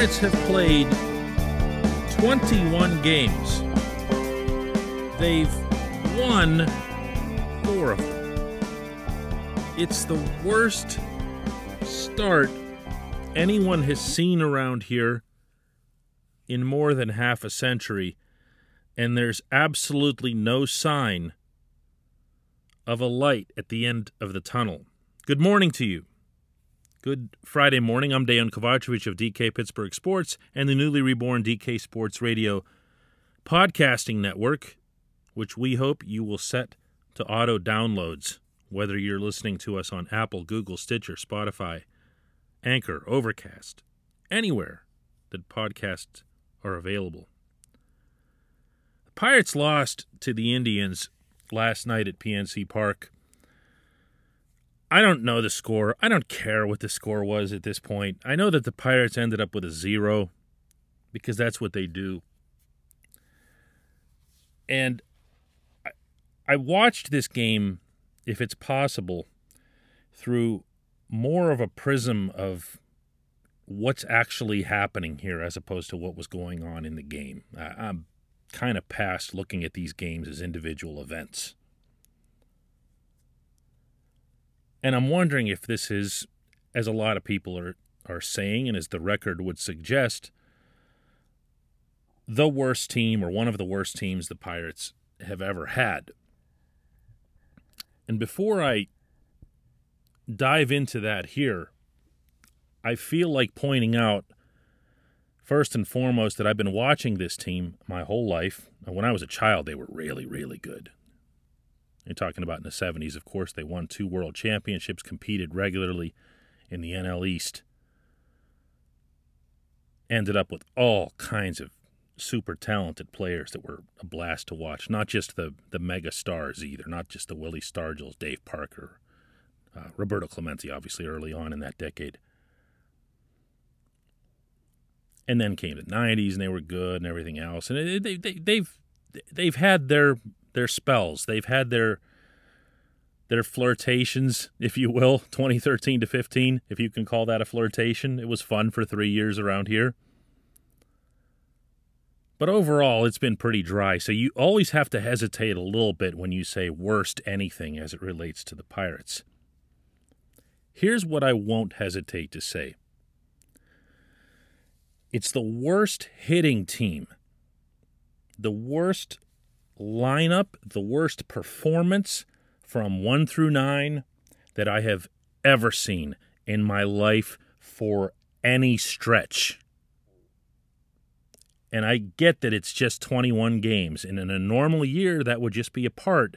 Pirates have played 21 games. They've won four of them. It's the worst start anyone has seen around here in more than half a century, and there's absolutely no sign of a light at the end of the tunnel. Good morning to you. Good Friday morning. I'm Dejan Kovacevic of DK Pittsburgh Sports and the newly reborn DK Sports Radio podcasting network, which we hope you will set to auto downloads, whether you're listening to us on Apple, Google, Stitcher, Spotify, Anchor, Overcast, anywhere that podcasts are available. The Pirates lost to the Indians last night at PNC Park. I don't know the score. I don't care what the score was at this point. I know that the Pirates ended up with a zero because that's what they do. And I, watched this game, if it's possible, through more of a prism of what's actually happening here as opposed to what was going on in the game. I'm kind of past looking at these games as individual events. And I'm wondering if this is, as a lot of people are, are saying, and as the record would suggest, the worst team or one of the worst teams the Pirates have ever had. And before I dive into that here, I feel like pointing out, first and foremost, that I've been watching this team my whole life. When I was a child, they were really, really good. You're talking about in the 70s, of course, they won two world championships, competed regularly in the NL East, ended up with all kinds of super talented players that were a blast to watch. Not just the, the mega stars either, not just the Willie Stargells, Dave Parker, uh, Roberto Clemente, obviously, early on in that decade. And then came the 90s, and they were good and everything else. And they, they, they've, they've had their their spells. They've had their their flirtations, if you will, 2013 to 15, if you can call that a flirtation. It was fun for 3 years around here. But overall, it's been pretty dry. So you always have to hesitate a little bit when you say worst anything as it relates to the Pirates. Here's what I won't hesitate to say. It's the worst hitting team. The worst lineup, the worst performance from one through nine that I have ever seen in my life for any stretch. And I get that it's just 21 games. And in a normal year, that would just be a part,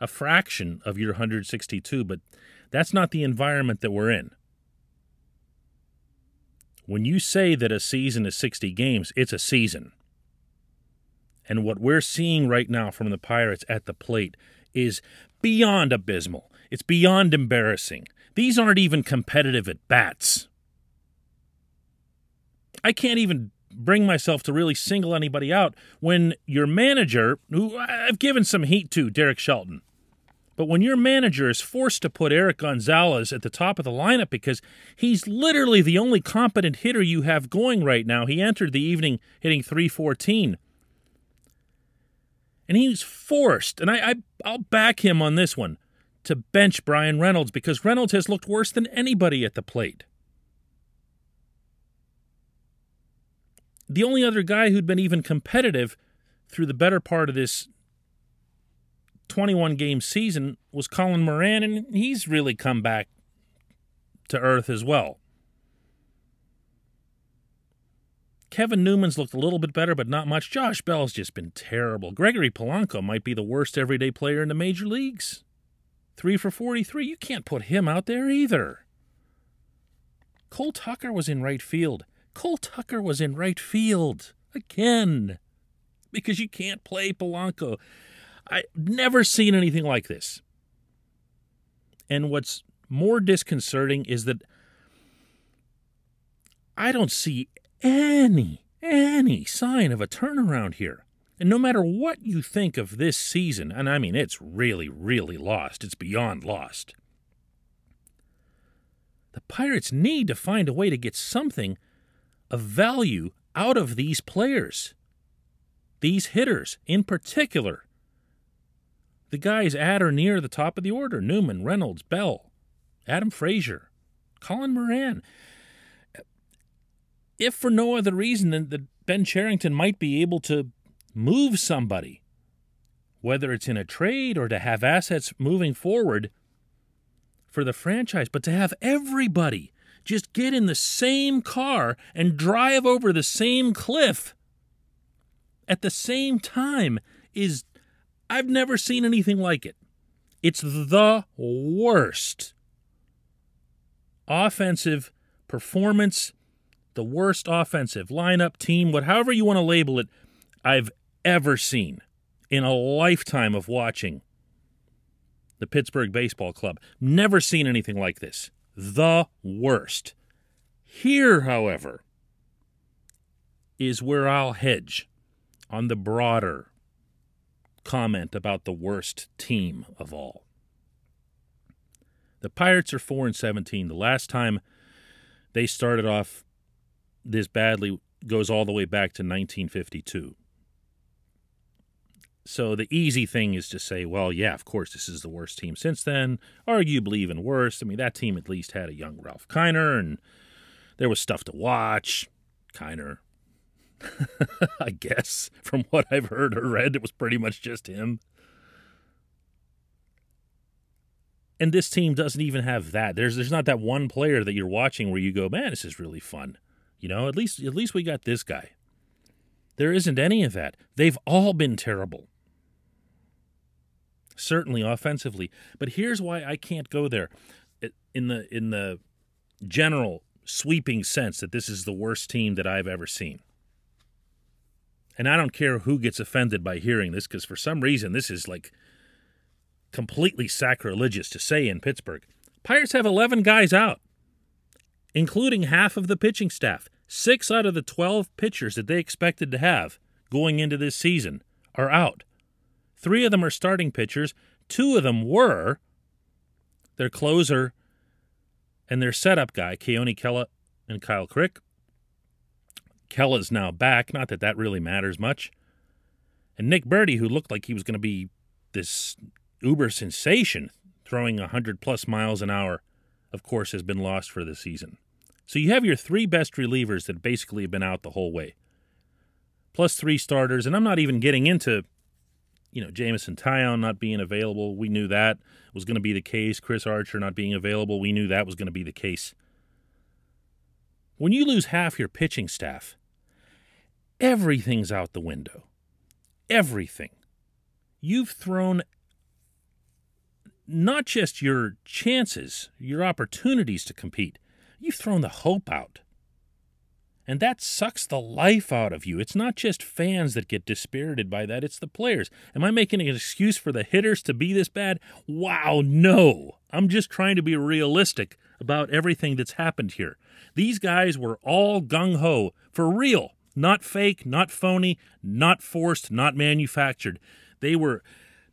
a fraction of your 162. But that's not the environment that we're in. When you say that a season is 60 games, it's a season. And what we're seeing right now from the Pirates at the plate is beyond abysmal. It's beyond embarrassing. These aren't even competitive at bats. I can't even bring myself to really single anybody out when your manager, who I've given some heat to, Derek Shelton, but when your manager is forced to put Erik Gonzalez at the top of the lineup because he's literally the only competent hitter you have going right now, he entered the evening hitting 314 and he's forced, and I, I I'll back him on this one, to bench Bryan Reynolds because Reynolds has looked worse than anybody at the plate. The only other guy who'd been even competitive through the better part of this 21 game season was Colin Moran, and he's really come back to earth as well. Kevin Newman's looked a little bit better, but not much. Josh Bell's just been terrible. Gregory Polanco might be the worst everyday player in the major leagues. three for 43. You can't put him out there either. Cole Tucker was in right field. Cole Tucker was in right field again because you can't play Polanco. I've never seen anything like this. And what's more disconcerting is that I don't see any, any sign of a turnaround here. And no matter what you think of this season, and I mean, it's really, really lost, it's beyond lost. The Pirates need to find a way to get something of value out of these players, these hitters in particular. The guys at or near the top of the order Newman, Reynolds, Bell, Adam Frazier, Colin Moran. If for no other reason than that Ben Cherington might be able to move somebody, whether it's in a trade or to have assets moving forward for the franchise, but to have everybody just get in the same car and drive over the same cliff at the same time is I've never seen anything like it. It's the worst offensive performance, the worst offensive lineup, team, whatever you want to label it, I've ever seen in a lifetime of watching the Pittsburgh Baseball Club. Never seen anything like this. The worst. Here, however, is where I'll hedge on the broader comment about the worst team of all. The Pirates are 4 and 17. The last time they started off this badly goes all the way back to 1952. So the easy thing is to say, well, yeah, of course, this is the worst team since then. Arguably even worse. I mean, that team at least had a young Ralph Kiner, and there was stuff to watch. Kiner, I guess, from what I've heard or read, it was pretty much just him. And this team doesn't even have that. There's there's not that one player that you're watching where you go, man, this is really fun. You know, at least at least we got this guy. There isn't any of that. They've all been terrible certainly offensively. But here's why I can't go there in the in the general sweeping sense that this is the worst team that I've ever seen. And I don't care who gets offended by hearing this because for some reason this is like completely sacrilegious to say in Pittsburgh. Pirates have 11 guys out, including half of the pitching staff. Six out of the 12 pitchers that they expected to have going into this season are out. Three of them are starting pitchers. Two of them were their closer and their setup guy, Keone Kela and Kyle Crick. Kela's now back. Not that that really matters much. And Nick Burdi, who looked like he was going to be this uber sensation, throwing 100 plus miles an hour, of course, has been lost for the season. So you have your three best relievers that basically have been out the whole way, plus three starters. And I'm not even getting into you know, Jameson Taillon not being available, we knew that was going to be the case. Chris Archer not being available, we knew that was going to be the case. When you lose half your pitching staff, everything's out the window. Everything. You've thrown not just your chances, your opportunities to compete, you've thrown the hope out. And that sucks the life out of you. It's not just fans that get dispirited by that, it's the players. Am I making an excuse for the hitters to be this bad? Wow, no. I'm just trying to be realistic about everything that's happened here. These guys were all gung ho, for real. Not fake, not phony, not forced, not manufactured. They were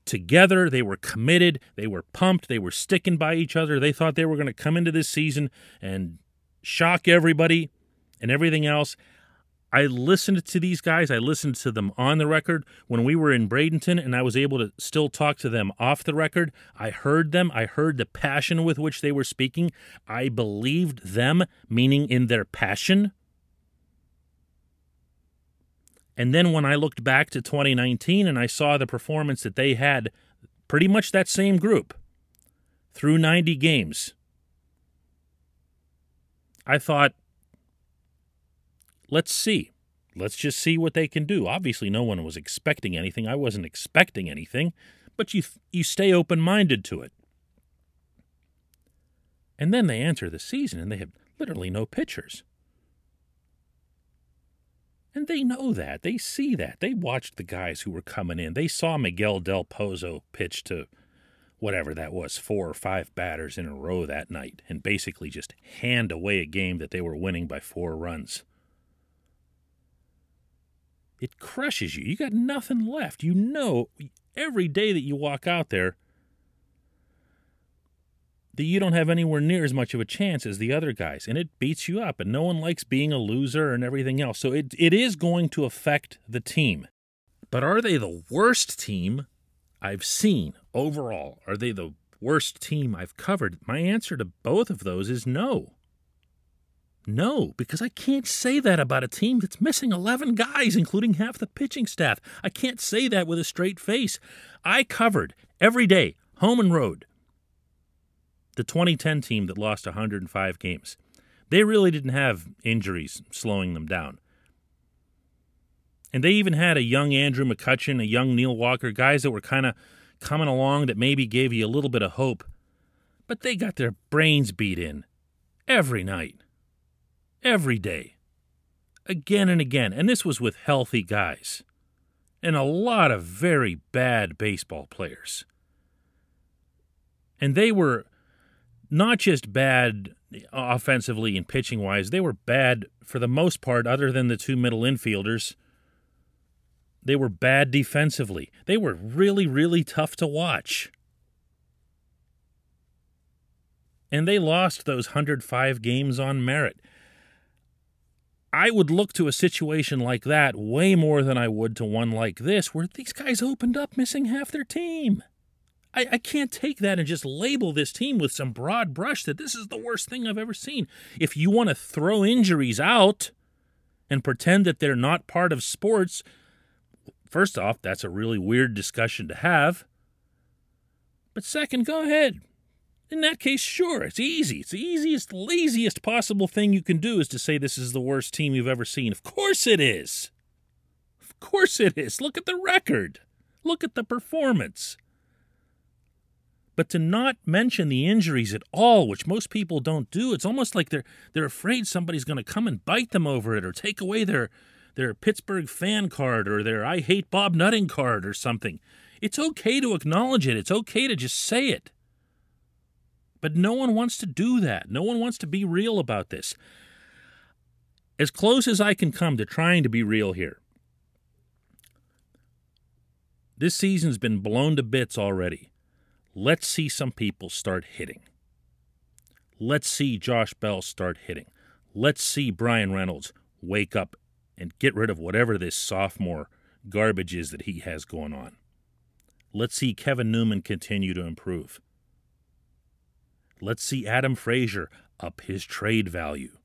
together, they were committed, they were pumped, they were sticking by each other. They thought they were going to come into this season and shock everybody and everything else. I listened to these guys. I listened to them on the record when we were in Bradenton, and I was able to still talk to them off the record. I heard them. I heard the passion with which they were speaking. I believed them, meaning in their passion. And then when I looked back to 2019 and I saw the performance that they had, pretty much that same group through 90 games, I thought, let's see. Let's just see what they can do. Obviously, no one was expecting anything. I wasn't expecting anything, but you you stay open-minded to it. And then they enter the season and they have literally no pitchers. And they know that. They see that. They watched the guys who were coming in. They saw Miguel Del Pozo pitch to whatever that was, four or five batters in a row that night, and basically just hand away a game that they were winning by four runs. It crushes you. You got nothing left. You know every day that you walk out there that you don't have anywhere near as much of a chance as the other guys, and it beats you up. And no one likes being a loser and everything else. So it, it is going to affect the team. But are they the worst team I've seen overall? Are they the worst team I've covered? My answer to both of those is no. No, because I can't say that about a team that's missing 11 guys, including half the pitching staff. I can't say that with a straight face. I covered every day, home and road, the 2010 team that lost 105 games. They really didn't have injuries slowing them down. And they even had a young Andrew McCutchen, a young Neil Walker, guys that were kind of coming along that maybe gave you a little bit of hope. But they got their brains beat in every night, every day, again and again. And this was with healthy guys and a lot of very bad baseball players. And they were not just bad offensively and pitching wise, they were bad for the most part, other than the two middle infielders. They were bad defensively. They were really, really tough to watch. And they lost those 105 games on merit. I would look to a situation like that way more than I would to one like this, where these guys opened up missing half their team. I, I can't take that and just label this team with some broad brush that this is the worst thing I've ever seen. If you want to throw injuries out and pretend that they're not part of sports, first off, that's a really weird discussion to have. But second, go ahead. In that case, sure, it's easy. It's the easiest, laziest possible thing you can do is to say this is the worst team you've ever seen. Of course it is. Of course it is. Look at the record. Look at the performance. But to not mention the injuries at all, which most people don't do, it's almost like they're they're afraid somebody's going to come and bite them over it or take away their their Pittsburgh fan card or their I hate Bob Nutting card or something. It's okay to acknowledge it. It's okay to just say it. But no one wants to do that. No one wants to be real about this. As close as I can come to trying to be real here. This season's been blown to bits already. Let's see some people start hitting. Let's see Josh Bell start hitting. Let's see Bryan Reynolds wake up and get rid of whatever this sophomore garbage is that he has going on. Let's see Kevin Newman continue to improve. Let's see Adam Frazier up his trade value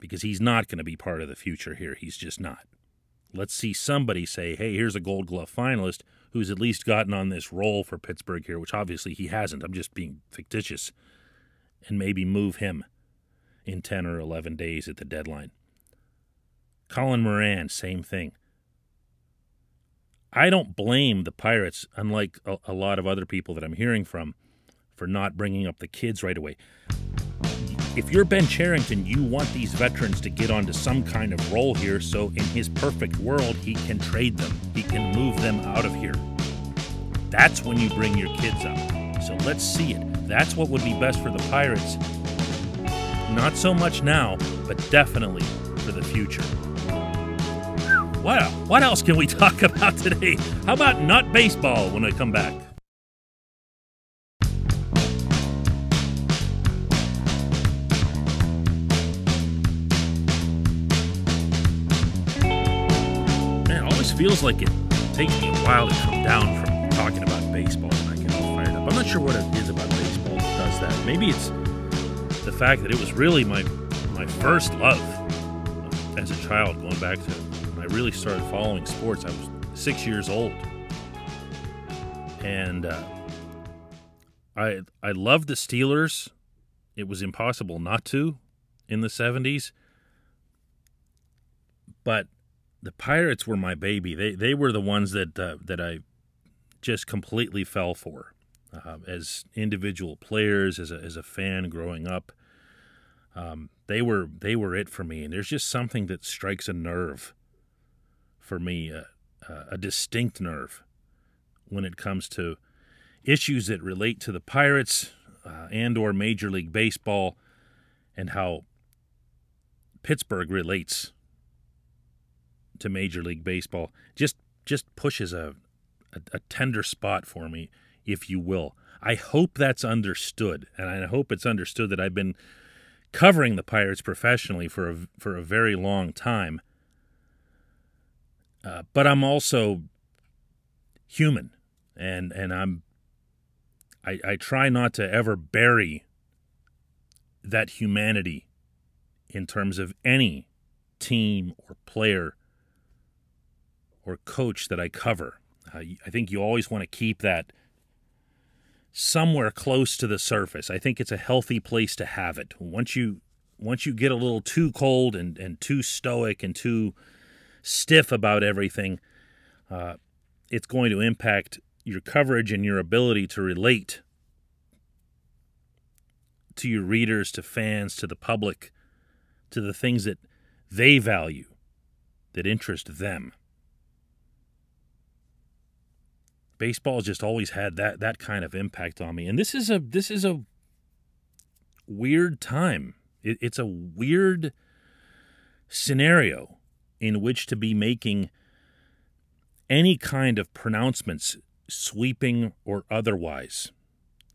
because he's not going to be part of the future here. He's just not. Let's see somebody say, hey, here's a gold glove finalist who's at least gotten on this roll for Pittsburgh here, which obviously he hasn't. I'm just being fictitious. And maybe move him in 10 or 11 days at the deadline. Colin Moran, same thing. I don't blame the Pirates, unlike a, a lot of other people that I'm hearing from, for not bringing up the kids right away if you're Ben Cherington, you want these veterans to get onto some kind of role here so in his perfect world, he can trade them. He can move them out of here. That's when you bring your kids up. So let's see it. That's what would be best for the Pirates. Not so much now, but definitely for the future. Wow, what else can we talk about today? How about not baseball when I come back? Feels like it takes me a while to come down from talking about baseball and I get all fired up. I'm not sure what it is about baseball that does that. Maybe it's the fact that it was really my my first love as a child, going back to when I really started following sports. I was six years old, and uh, I I loved the Steelers. It was impossible not to in the '70s, but the Pirates were my baby. They they were the ones that uh, that I just completely fell for. uh, as individual players, as a, as a fan growing up. Um, they were they were it for me, and there's just something that strikes a nerve for me, uh, uh, a distinct nerve, when it comes to issues that relate to the Pirates uh, and or Major League Baseball, and how Pittsburgh relates to Major League Baseball. Just just pushes a, a, a tender spot for me, if you will. I hope that's understood, and I hope it's understood that I've been covering the Pirates professionally for a, for a very long time. Uh, but I'm also human, and and I'm I, I try not to ever bury that humanity in terms of any team or player or coach that I cover. Uh, I think you always want to keep that somewhere close to the surface. I think it's a healthy place to have it. Once you once you get a little too cold and, and too stoic and too stiff about everything, uh, it's going to impact your coverage and your ability to relate to your readers, to fans, to the public, to the things that they value, that interest them. Baseball just always had that that kind of impact on me. And this is a this is a weird time. It, it's a weird scenario in which to be making any kind of pronouncements sweeping or otherwise.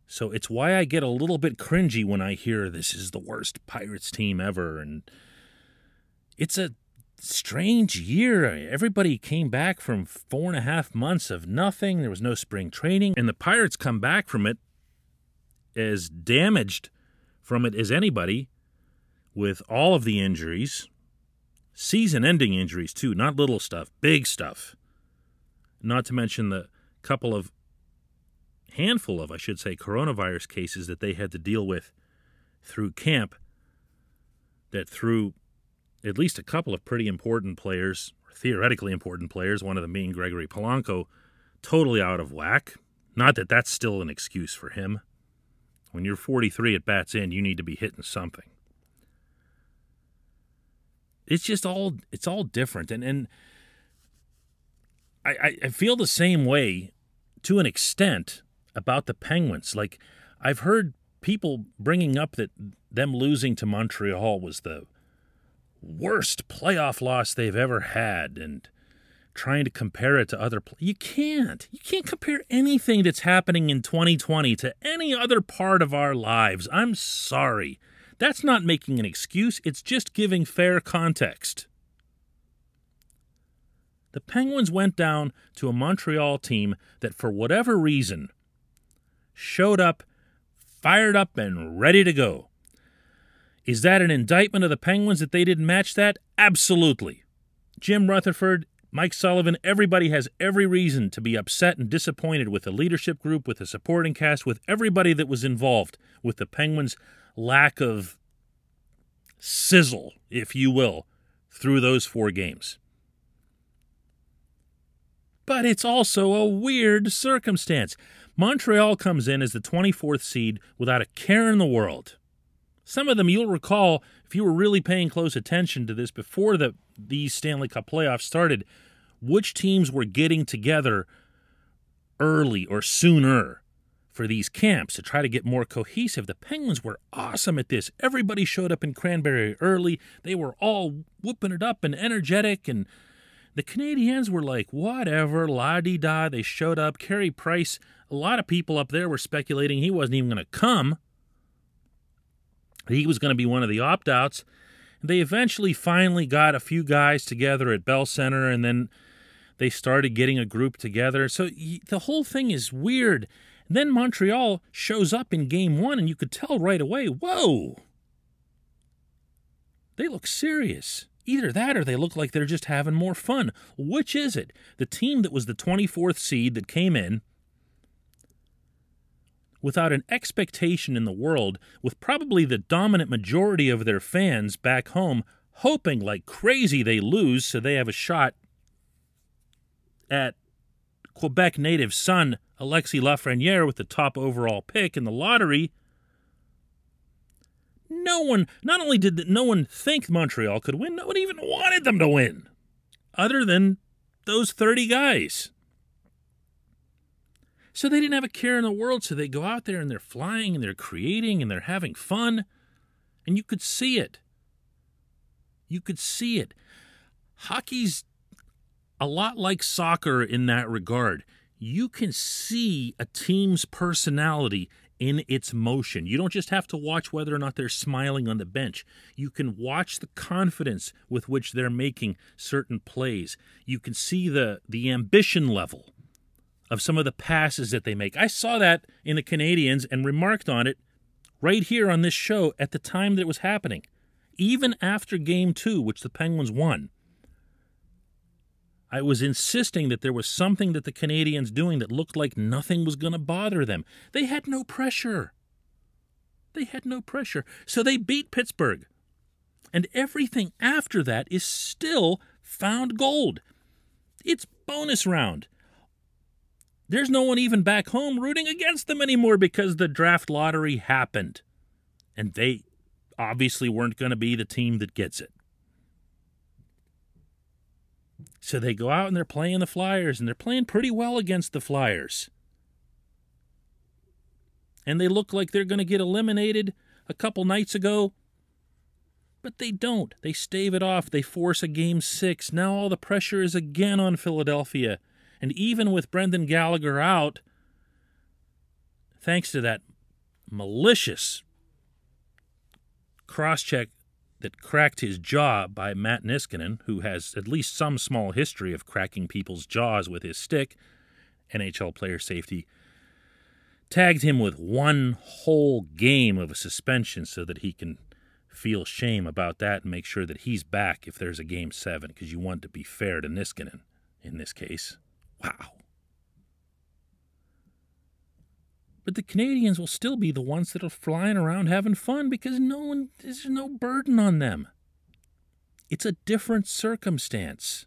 So it's why i get a little bit cringy when i hear this is the worst pirates team ever. And it's a strange year. Everybody came back from four and a half months of nothing. There was no spring training. And the Pirates come back from it as damaged from it as anybody with all of the injuries, season ending injuries, too, not little stuff, big stuff. Not to mention the couple of handful of, I should say, coronavirus cases that they had to deal with through camp that threw at least a couple of pretty important players, or theoretically important players, one of them being Gregory Polanco, totally out of whack. Not that that's still an excuse for him. When you're 43 at bats in, you need to be hitting something. It's just all it's all different, and and I I feel the same way to an extent about the Penguins. Like I've heard people bringing up that them losing to Montreal was the worst playoff loss they've ever had and trying to compare it to other pl- you can't. You can't compare anything that's happening in 2020 to any other part of our lives. I'm sorry. That's not making an excuse. It's just giving fair context. The penguins went down to a montreal team that for whatever reason showed up fired up and ready to go is that an indictment of the Penguins that they didn't match that? Absolutely. Jim Rutherford, Mike Sullivan, everybody has every reason to be upset and disappointed with the leadership group, with the supporting cast, with everybody that was involved with the Penguins' lack of sizzle, if you will, through those four games. But it's also a weird circumstance. Montreal comes in as the 24th seed without a care in the world. Some of them you'll recall if you were really paying close attention to this before the these Stanley Cup playoffs started, which teams were getting together early or sooner for these camps to try to get more cohesive. The Penguins were awesome at this. Everybody showed up in Cranberry early. They were all whooping it up and energetic and the Canadiens were like, whatever, la di da. They showed up. Carey Price, a lot of people up there were speculating he wasn't even going to come he was going to be one of the opt outs. They eventually finally got a few guys together at Bell Center and then they started getting a group together. So the whole thing is weird. And then Montreal shows up in game one and you could tell right away whoa, they look serious. Either that or they look like they're just having more fun. Which is it? The team that was the 24th seed that came in without an expectation in the world, with probably the dominant majority of their fans back home hoping like crazy they lose so they have a shot at Quebec native son, Alexis Lafreniere, with the top overall pick in the lottery, no one, not only did no one think Montreal could win, no one even wanted them to win, other than those 30 guys. So they didn't have a care in the world. So they go out there and they're flying and they're creating and they're having fun. And you could see it. You could see it. Hockey's a lot like soccer in that regard. You can see a team's personality in its motion. You don't just have to watch whether or not they're smiling on the bench. You can watch the confidence with which they're making certain plays. You can see the the ambition level of some of the passes that they make. I saw that in the Canadiens and remarked on it right here on this show at the time that it was happening. Even after game 2, which the Penguins won. I was insisting that there was something that the Canadiens doing that looked like nothing was going to bother them. They had no pressure. They had no pressure. So they beat Pittsburgh. And everything after that is still found gold. It's bonus round. There's no one even back home rooting against them anymore because the draft lottery happened. And they obviously weren't going to be the team that gets it. So they go out and they're playing the Flyers, and they're playing pretty well against the Flyers. And they look like they're going to get eliminated a couple nights ago. But they don't. They stave it off. They force a game six. Now all the pressure is again on Philadelphia. And even with Brendan Gallagher out, thanks to that malicious cross check that cracked his jaw by Matt Niskanen, who has at least some small history of cracking people's jaws with his stick, NHL player safety, tagged him with one whole game of a suspension so that he can feel shame about that and make sure that he's back if there's a game seven, because you want to be fair to Niskanen in this case. Wow. But the Canadiens will still be the ones that are flying around having fun because no one there's no burden on them. It's a different circumstance.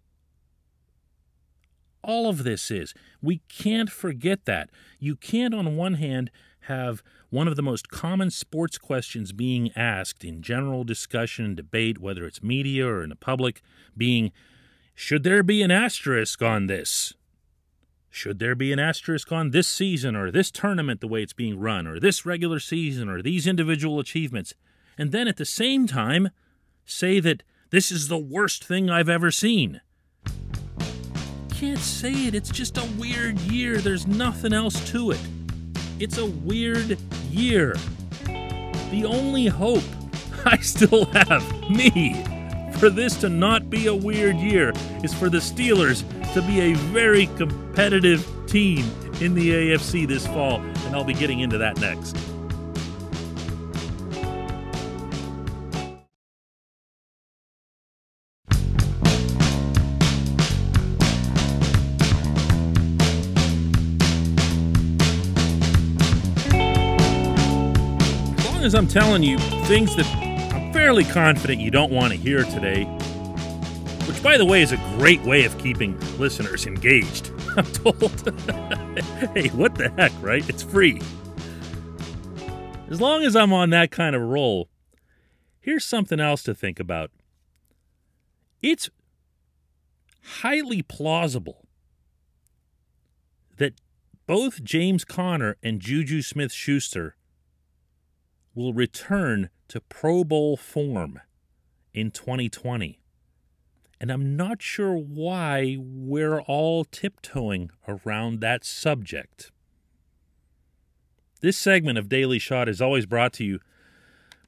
All of this is. We can't forget that. You can't, on one hand, have one of the most common sports questions being asked in general discussion and debate, whether it's media or in the public, being should there be an asterisk on this? Should there be an asterisk on this season or this tournament the way it's being run or this regular season or these individual achievements? And then at the same time, say that this is the worst thing I've ever seen. Can't say it. It's just a weird year. There's nothing else to it. It's a weird year. The only hope I still have, me, for this to not be a weird year is for the Steelers to be a very competitive team in the AFC this fall, and I'll be getting into that next. As I'm telling you things that fairly confident you don't want to hear today, which, by the way, is a great way of keeping listeners engaged. I'm told. hey, what the heck, right? It's free. As long as I'm on that kind of roll, here's something else to think about. It's highly plausible that both James Conner and Juju Smith Schuster will return to Pro Bowl form in 2020. And I'm not sure why we're all tiptoeing around that subject. This segment of Daily Shot is always brought to you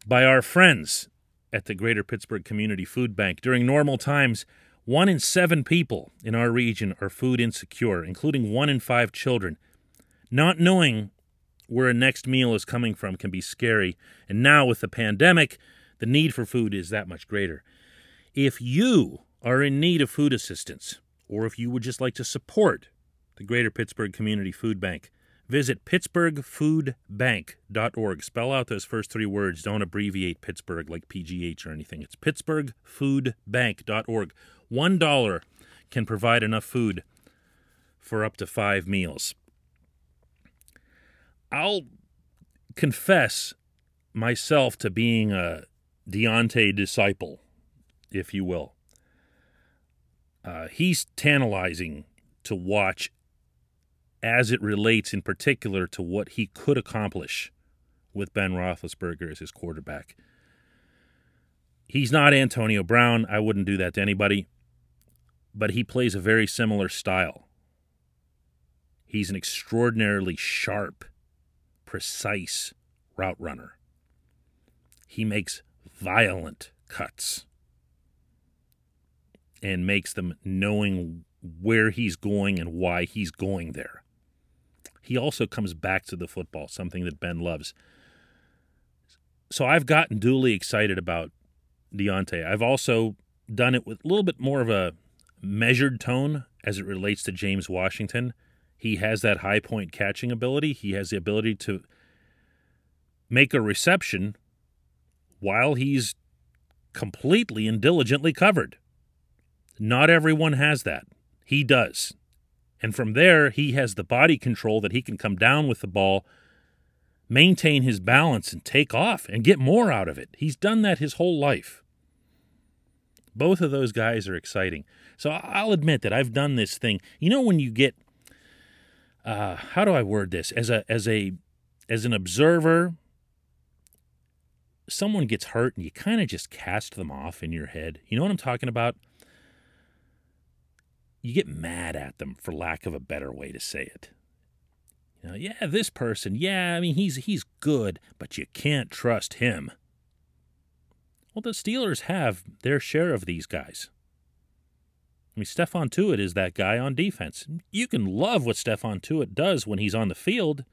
by our friends at the Greater Pittsburgh Community Food Bank. During normal times, one in seven people in our region are food insecure, including one in five children. Not knowing where a next meal is coming from can be scary, and now with the pandemic, the need for food is that much greater. If you are in need of food assistance, or if you would just like to support the Greater Pittsburgh Community Food Bank, visit pittsburghfoodbank.org. Spell out those first three words. Don't abbreviate Pittsburgh like PGH or anything. It's pittsburghfoodbank.org. One dollar can provide enough food for up to five meals. I'll confess myself to being a Diontae disciple, if you will. Uh, he's tantalizing to watch as it relates in particular to what he could accomplish with Ben Roethlisberger as his quarterback. He's not Antonio Brown. I wouldn't do that to anybody. But he plays a very similar style. He's an extraordinarily sharp, precise route runner. He makes violent cuts and makes them knowing where he's going and why he's going there. He also comes back to the football, something that Ben loves. So I've gotten duly excited about Diontae. I've also done it with a little bit more of a measured tone as it relates to James Washington. He has that high point catching ability. He has the ability to make a reception while he's completely and diligently covered. Not everyone has that. He does. And from there, he has the body control that he can come down with the ball, maintain his balance, and take off and get more out of it. He's done that his whole life. Both of those guys are exciting. So I'll admit that I've done this thing. You know, when you get, uh, how do I word this? As a as a as an observer, someone gets hurt and you kind of just cast them off in your head. You know what I'm talking about? You get mad at them for lack of a better way to say it. You know, yeah, this person, yeah, I mean he's he's good, but you can't trust him. Well, the Steelers have their share of these guys. I mean, Stephon Tuitt is that guy on defense. You can love what Stephon Tuitt does when he's on the field,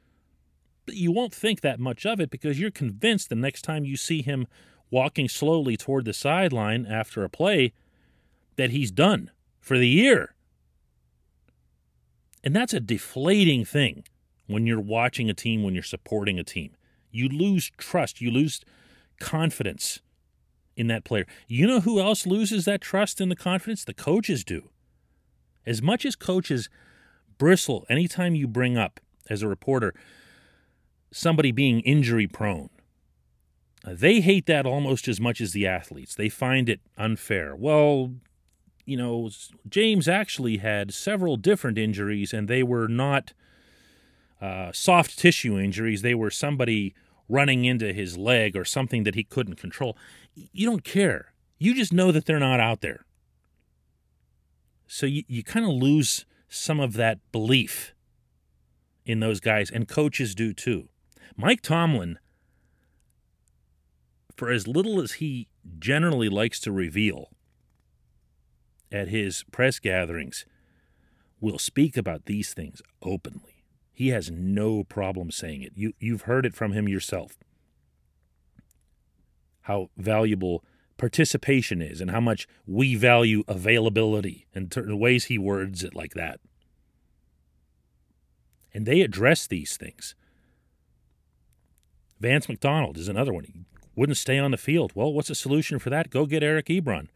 but you won't think that much of it because you're convinced the next time you see him walking slowly toward the sideline after a play that he's done for the year. And that's a deflating thing when you're watching a team, when you're supporting a team. You lose trust, you lose confidence in that player. You know who else loses that trust and the confidence? The coaches do. As much as coaches bristle anytime you bring up, as a reporter, somebody being injury prone, they hate that almost as much as the athletes. They find it unfair. Well, you know, James actually had several different injuries, and they were not uh, soft tissue injuries. They were somebody running into his leg or something that he couldn't control. You don't care. You just know that they're not out there. So you, you kind of lose some of that belief in those guys, and coaches do too. Mike Tomlin, for as little as he generally likes to reveal at his press gatherings, will speak about these things openly. He has no problem saying it. You you've heard it from him yourself. How valuable participation is and how much we value availability and certain ways he words it like that. And they address these things. Vance McDonald is another one. He wouldn't stay on the field. Well, what's the solution for that? Go get Eric Ebron.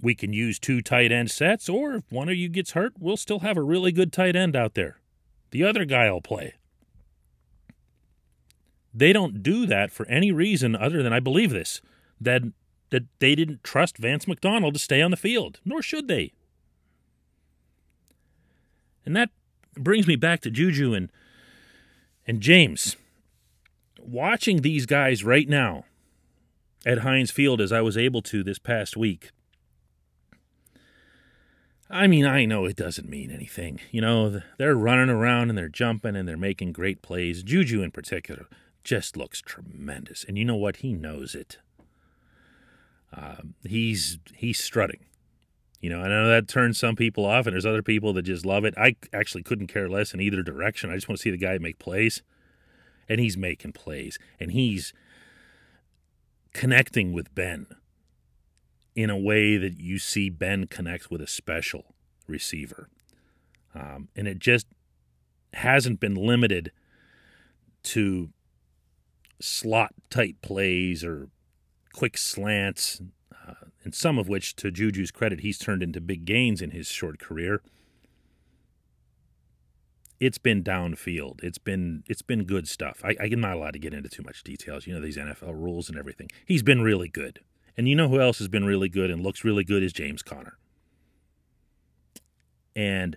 We can use two tight end sets, or if one of you gets hurt, we'll still have a really good tight end out there. The other guy will play. They don't do that for any reason other than I believe this that that they didn't trust Vance McDonald to stay on the field, nor should they. And that brings me back to Juju and and James. Watching these guys right now at Heinz Field as I was able to this past week I mean, I know it doesn't mean anything. You know, they're running around and they're jumping and they're making great plays. Juju, in particular, just looks tremendous. And you know what? He knows it. Um, he's he's strutting. You know, I know that turns some people off, and there's other people that just love it. I actually couldn't care less in either direction. I just want to see the guy make plays, and he's making plays, and he's connecting with Ben in a way that you see Ben connect with a special receiver. Um, and it just hasn't been limited to slot type plays or quick slants, uh, and some of which, to Juju's credit, he's turned into big gains in his short career. it's been downfield. It's been it's been good stuff. I, I'm not allowed to get into too much details. You know these NFL rules and everything. He's been really good, and you know who else has been really good and looks really good is James Conner. And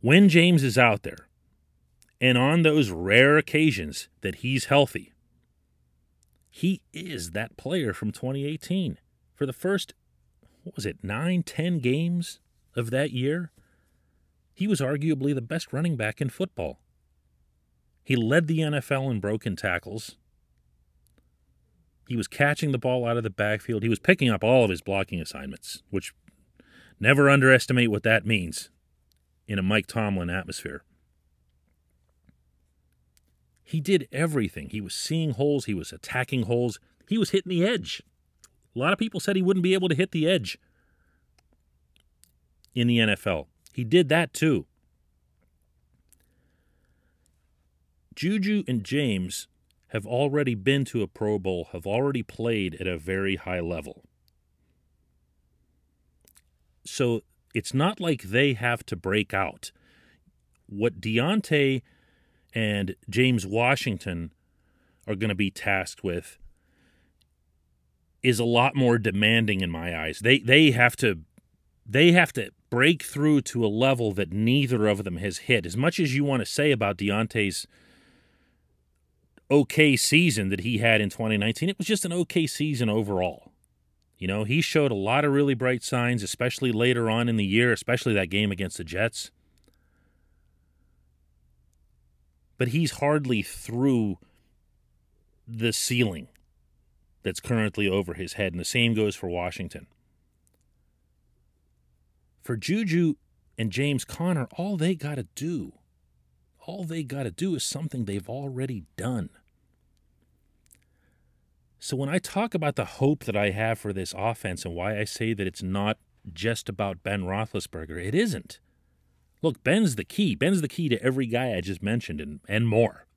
when James is out there, and on those rare occasions that he's healthy, he is that player from 2018. For the first, what was it, nine, ten games of that year, he was arguably the best running back in football. He led the NFL in broken tackles. He was catching the ball out of the backfield. He was picking up all of his blocking assignments, which never underestimate what that means in a Mike Tomlin atmosphere. He did everything. He was seeing holes, he was attacking holes, he was hitting the edge. A lot of people said he wouldn't be able to hit the edge in the NFL. He did that too. Juju and James have already been to a Pro Bowl, have already played at a very high level. So it's not like they have to break out. What Diontae and James Washington are going to be tasked with is a lot more demanding in my eyes. They they have to they have to break through to a level that neither of them has hit. As much as you want to say about Diontae's okay season that he had in 2019, it was just an okay season overall. You know, he showed a lot of really bright signs, especially later on in the year, especially that game against the Jets. But he's hardly through the ceiling that's currently over his head, and the same goes for Washington. For Juju and James Conner, all they got to do, all they got to do is something they've already done. So when I talk about the hope that I have for this offense and why I say that it's not just about Ben Roethlisberger, it isn't. Look, Ben's the key. Ben's the key to every guy I just mentioned and, and more.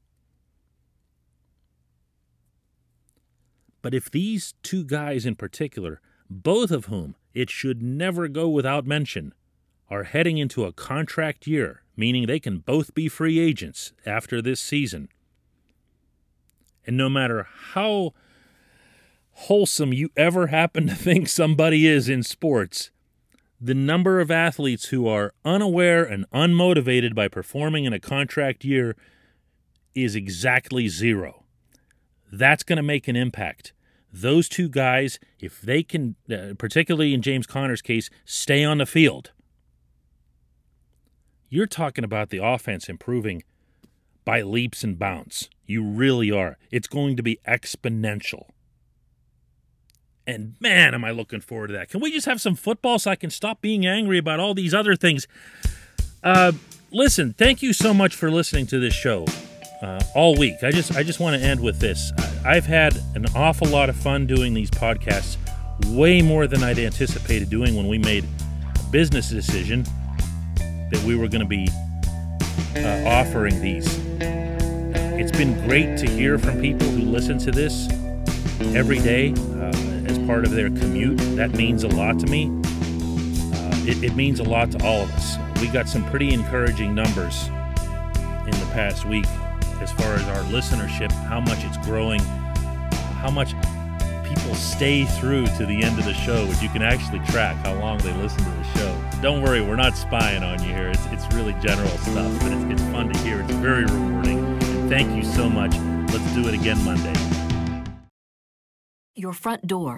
But if these two guys in particular, both of whom it should never go without mention, are heading into a contract year, meaning they can both be free agents after this season, and no matter how wholesome you ever happen to think somebody is in sports, the number of athletes who are unaware and unmotivated by performing in a contract year is exactly zero. That's going to make an impact. Those two guys, if they can, uh, particularly in James Conner's case, stay on the field, you're talking about the offense improving by leaps and bounds. You really are. It's going to be exponential. And man, am I looking forward to that. Can we just have some football so I can stop being angry about all these other things? Uh, listen, thank you so much for listening to this show uh, all week. I just I just want to end with this. I've had an awful lot of fun doing these podcasts, way more than I'd anticipated doing when we made a business decision that we were going to be uh, offering these. It's been great to hear from people who listen to this every day. Uh, part of their commute. That means a lot to me. Uh, it, it means a lot to all of us. We got some pretty encouraging numbers in the past week as far as our listenership, how much it's growing, how much people stay through to the end of the show, which you can actually track how long they listen to the show. Don't worry, we're not spying on you here. It's, it's really general stuff, but it's, it's fun to hear. It's very rewarding. And thank you so much. Let's do it again Monday your front door,